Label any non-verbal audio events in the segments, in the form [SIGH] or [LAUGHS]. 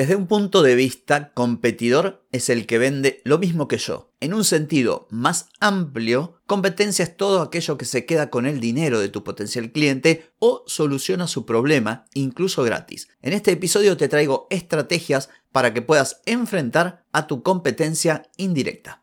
Desde un punto de vista, competidor es el que vende lo mismo que yo. En un sentido más amplio, competencia es todo aquello que se queda con el dinero de tu potencial cliente o soluciona su problema, incluso gratis. En este episodio te traigo estrategias para que puedas enfrentar a tu competencia indirecta.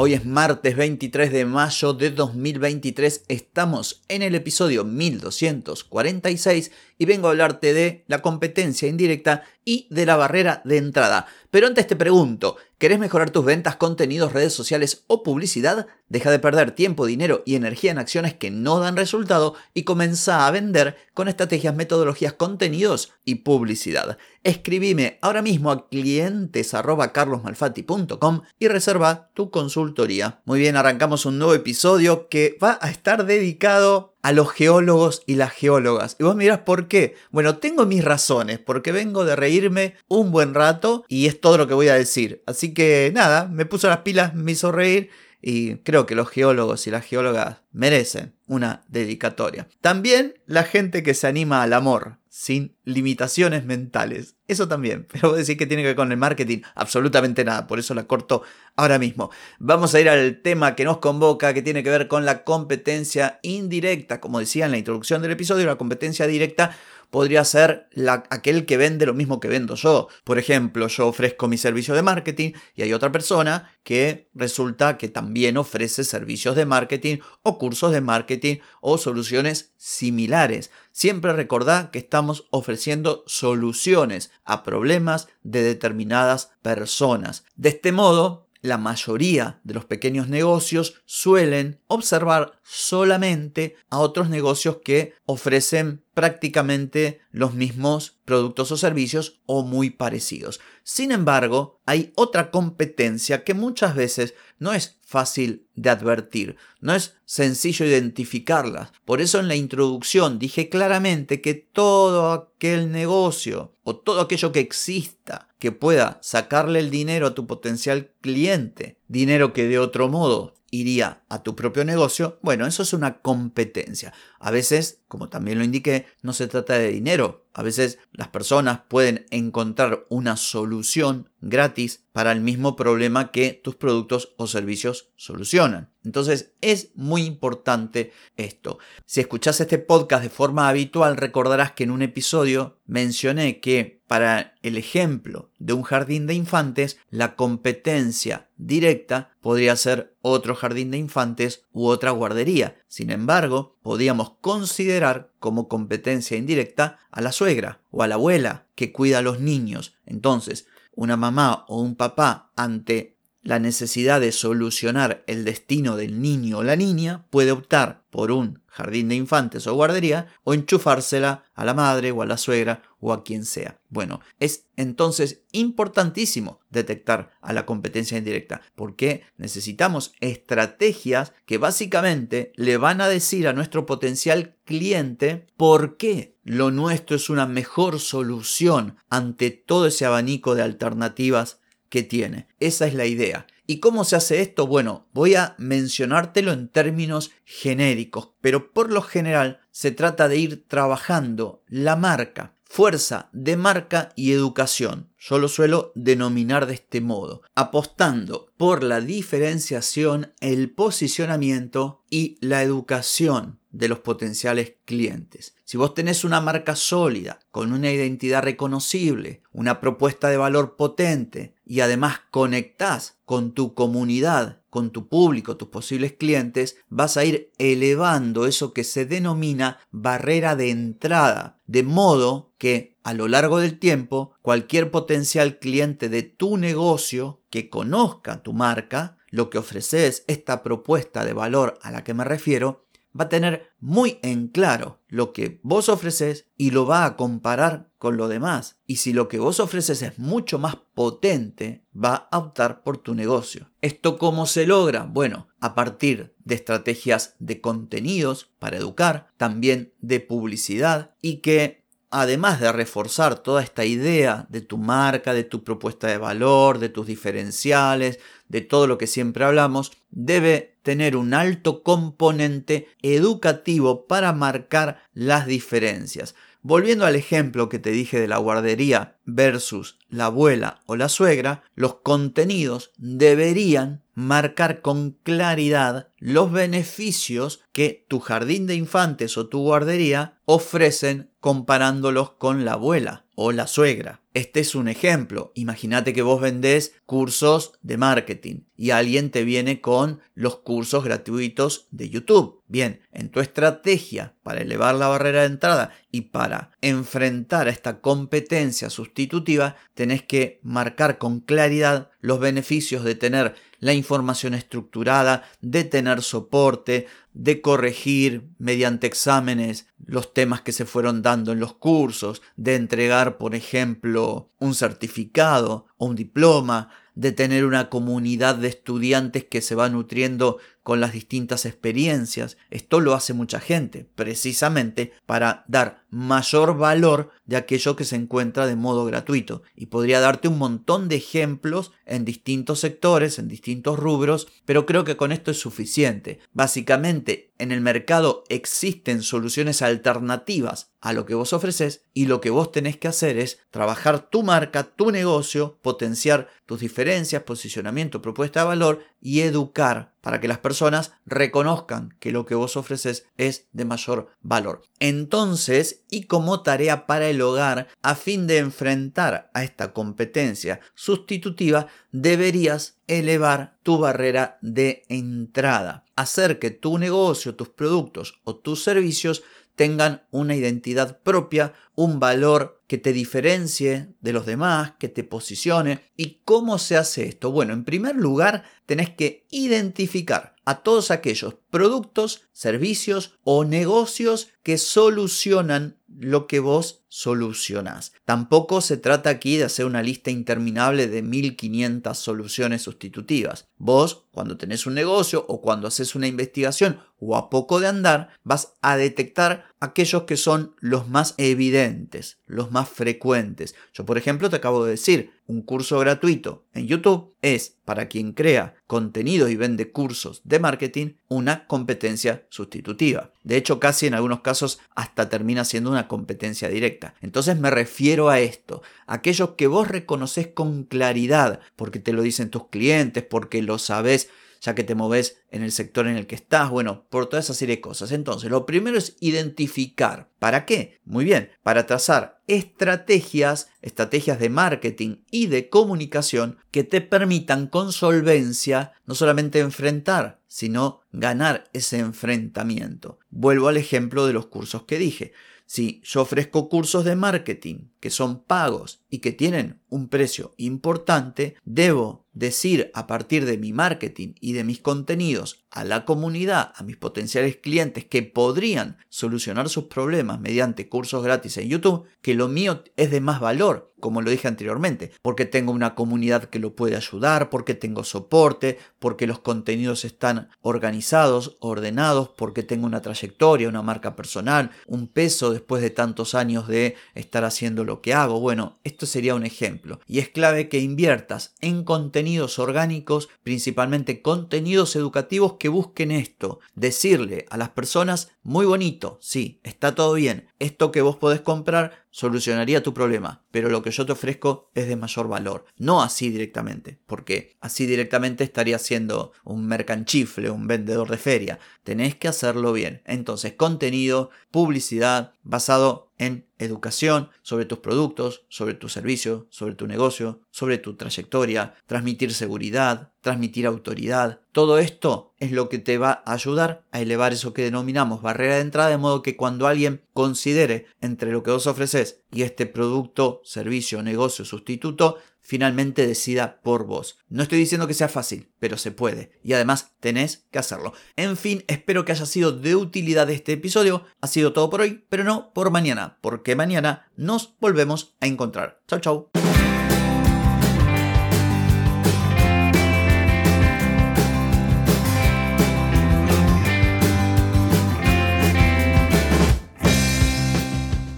Hoy es martes 23 de mayo de 2023, estamos en el episodio 1246 y vengo a hablarte de la competencia indirecta y de la barrera de entrada. Pero antes te pregunto, ¿querés mejorar tus ventas, contenidos, redes sociales o publicidad? Deja de perder tiempo, dinero y energía en acciones que no dan resultado y comienza a vender con estrategias, metodologías, contenidos y publicidad. Escribime ahora mismo a clientes@carlosmalfatti.com y reserva tu consultoría. Muy bien, arrancamos un nuevo episodio que va a estar dedicado a los geólogos y las geólogas. Y vos mirás por qué. Bueno, tengo mis razones, porque vengo de reírme un buen rato y es todo lo que voy a decir. Así que nada, me puso las pilas, me hizo reír y creo que los geólogos y las geólogas merecen una dedicatoria. También la gente que se anima al amor, sin limitaciones mentales. Eso también, [LAUGHS] pero vos decís que tiene que ver con el marketing, absolutamente nada, por eso la corto ahora mismo. Vamos a ir al tema que nos convoca, que tiene que ver con la competencia indirecta. Como decía en la introducción del episodio, la competencia directa podría ser aquel que vende lo mismo que vendo yo. Por ejemplo, yo ofrezco mi servicio de marketing y hay otra persona que resulta que también ofrece servicios de marketing o cursos de marketing o soluciones similares. Siempre recordá que estamos ofreciendo soluciones a problemas de determinadas personas. De este modo, la mayoría de los pequeños negocios suelen observar solamente a otros negocios que ofrecen prácticamente los mismos productos o servicios o muy parecidos. Sin embargo, hay otra competencia que muchas veces no es fácil de advertir, no es sencillo identificarla. Por eso en la introducción dije claramente que todo aquel negocio o todo aquello que exista que pueda sacarle el dinero a tu potencial cliente, dinero que de otro modo iría a tu propio negocio, bueno, eso es una competencia. A veces, como también lo indiqué, no se trata de dinero. A veces las personas pueden encontrar una solución gratis para el mismo problema que tus productos o servicios solucionan. Entonces es muy importante esto. Si escuchas este podcast de forma habitual, recordarás que en un episodio mencioné que para el ejemplo de un jardín de infantes, la competencia directa podría ser otro jardín de infantes u otra guardería. Sin embargo, podíamos considerar como competencia indirecta a la suegra o a la abuela que cuida a los niños. Entonces, una mamá o un papá ante la necesidad de solucionar el destino del niño o la niña puede optar por un jardín de infantes o guardería o enchufársela a la madre o a la suegra o a quien sea. Bueno, es entonces importantísimo detectar a la competencia indirecta porque necesitamos estrategias que básicamente le van a decir a nuestro potencial cliente por qué lo nuestro es una mejor solución ante todo ese abanico de alternativas que tiene. Esa es la idea. ¿Y cómo se hace esto? Bueno, voy a mencionártelo en términos genéricos, pero por lo general se trata de ir trabajando la marca, fuerza de marca y educación. Yo lo suelo denominar de este modo, apostando por la diferenciación, el posicionamiento y la educación de los potenciales clientes. Si vos tenés una marca sólida, con una identidad reconocible, una propuesta de valor potente y además conectás con tu comunidad, con tu público, tus posibles clientes, vas a ir elevando eso que se denomina barrera de entrada, de modo que a lo largo del tiempo cualquier potencial cliente de tu negocio que conozca tu marca, lo que ofreces, esta propuesta de valor a la que me refiero, va a tener muy en claro lo que vos ofreces y lo va a comparar con lo demás. Y si lo que vos ofreces es mucho más potente, va a optar por tu negocio. ¿Esto cómo se logra? Bueno, a partir de estrategias de contenidos para educar, también de publicidad y que además de reforzar toda esta idea de tu marca, de tu propuesta de valor, de tus diferenciales, de todo lo que siempre hablamos, debe tener un alto componente educativo para marcar las diferencias. Volviendo al ejemplo que te dije de la guardería versus la abuela o la suegra, los contenidos deberían marcar con claridad los beneficios que tu jardín de infantes o tu guardería ofrecen comparándolos con la abuela o la suegra. Este es un ejemplo. Imagínate que vos vendés cursos de marketing y alguien te viene con los cursos gratuitos de YouTube. Bien, en tu estrategia para elevar la barrera de entrada y para enfrentar a esta competencia sustitutiva, tenés que marcar con claridad los beneficios de tener la información estructurada, de tener soporte, de corregir mediante exámenes los temas que se fueron dando en los cursos, de entregar, por ejemplo, un certificado o un diploma, de tener una comunidad de estudiantes que se va nutriendo con las distintas experiencias. Esto lo hace mucha gente, precisamente para dar mayor valor de aquello que se encuentra de modo gratuito. Y podría darte un montón de ejemplos en distintos sectores, en distintos rubros, pero creo que con esto es suficiente. Básicamente, en el mercado existen soluciones alternativas a lo que vos ofreces y lo que vos tenés que hacer es trabajar tu marca, tu negocio, potenciar tus diferencias, posicionamiento, propuesta de valor y educar para que las personas reconozcan que lo que vos ofreces es de mayor valor. Entonces, y como tarea para el hogar, a fin de enfrentar a esta competencia sustitutiva, deberías elevar tu barrera de entrada, hacer que tu negocio, tus productos o tus servicios tengan una identidad propia, un valor que te diferencie de los demás, que te posicione. ¿Y cómo se hace esto? Bueno, en primer lugar, tenés que identificar a todos aquellos productos, servicios o negocios que solucionan lo que vos solucionás. Tampoco se trata aquí de hacer una lista interminable de 1500 soluciones sustitutivas. Vos, cuando tenés un negocio o cuando haces una investigación o a poco de andar, vas a detectar aquellos que son los más evidentes, los más frecuentes. Yo, por ejemplo, te acabo de decir, un curso gratuito en YouTube es, para quien crea contenido y vende cursos de marketing, una competencia sustitutiva. De hecho, casi en algunos casos hasta termina siendo una competencia directa. Entonces me refiero a esto, aquellos que vos reconoces con claridad, porque te lo dicen tus clientes, porque lo sabes ya que te moves en el sector en el que estás, bueno, por toda esa serie de cosas. Entonces, lo primero es identificar. ¿Para qué? Muy bien, para trazar estrategias, estrategias de marketing y de comunicación que te permitan con solvencia no solamente enfrentar, sino ganar ese enfrentamiento. Vuelvo al ejemplo de los cursos que dije. Si yo ofrezco cursos de marketing que son pagos y que tienen un precio importante, debo decir a partir de mi marketing y de mis contenidos a la comunidad, a mis potenciales clientes que podrían solucionar sus problemas mediante cursos gratis en YouTube, que lo mío es de más valor, como lo dije anteriormente, porque tengo una comunidad que lo puede ayudar, porque tengo soporte, porque los contenidos están organizados, ordenados, porque tengo una trayectoria, una marca personal, un peso después de tantos años de estar haciendo lo que hago. Bueno, esto sería un ejemplo. Y es clave que inviertas en contenidos orgánicos, principalmente contenidos educativos que busquen esto. Decirle a las personas, muy bonito, sí, está todo bien. Esto que vos podés comprar solucionaría tu problema, pero lo que yo te ofrezco es de mayor valor. No así directamente, porque así directamente estaría siendo un mercanchifle, un vendedor de feria. Tenés que hacerlo bien. Entonces, contenido, publicidad basado en educación sobre tus productos, sobre tu servicio, sobre tu negocio, sobre tu trayectoria, transmitir seguridad, transmitir autoridad. Todo esto es lo que te va a ayudar a elevar eso que denominamos barrera de entrada, de modo que cuando alguien considere entre lo que vos ofreces y este producto, servicio, negocio, sustituto, finalmente decida por vos. No estoy diciendo que sea fácil, pero se puede. Y además tenés que hacerlo. En fin, espero que haya sido de utilidad este episodio. Ha sido todo por hoy, pero no por mañana, porque mañana nos volvemos a encontrar. Chau, chau.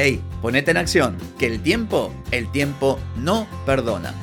Hey, ponete en acción, que el tiempo, el tiempo no perdona.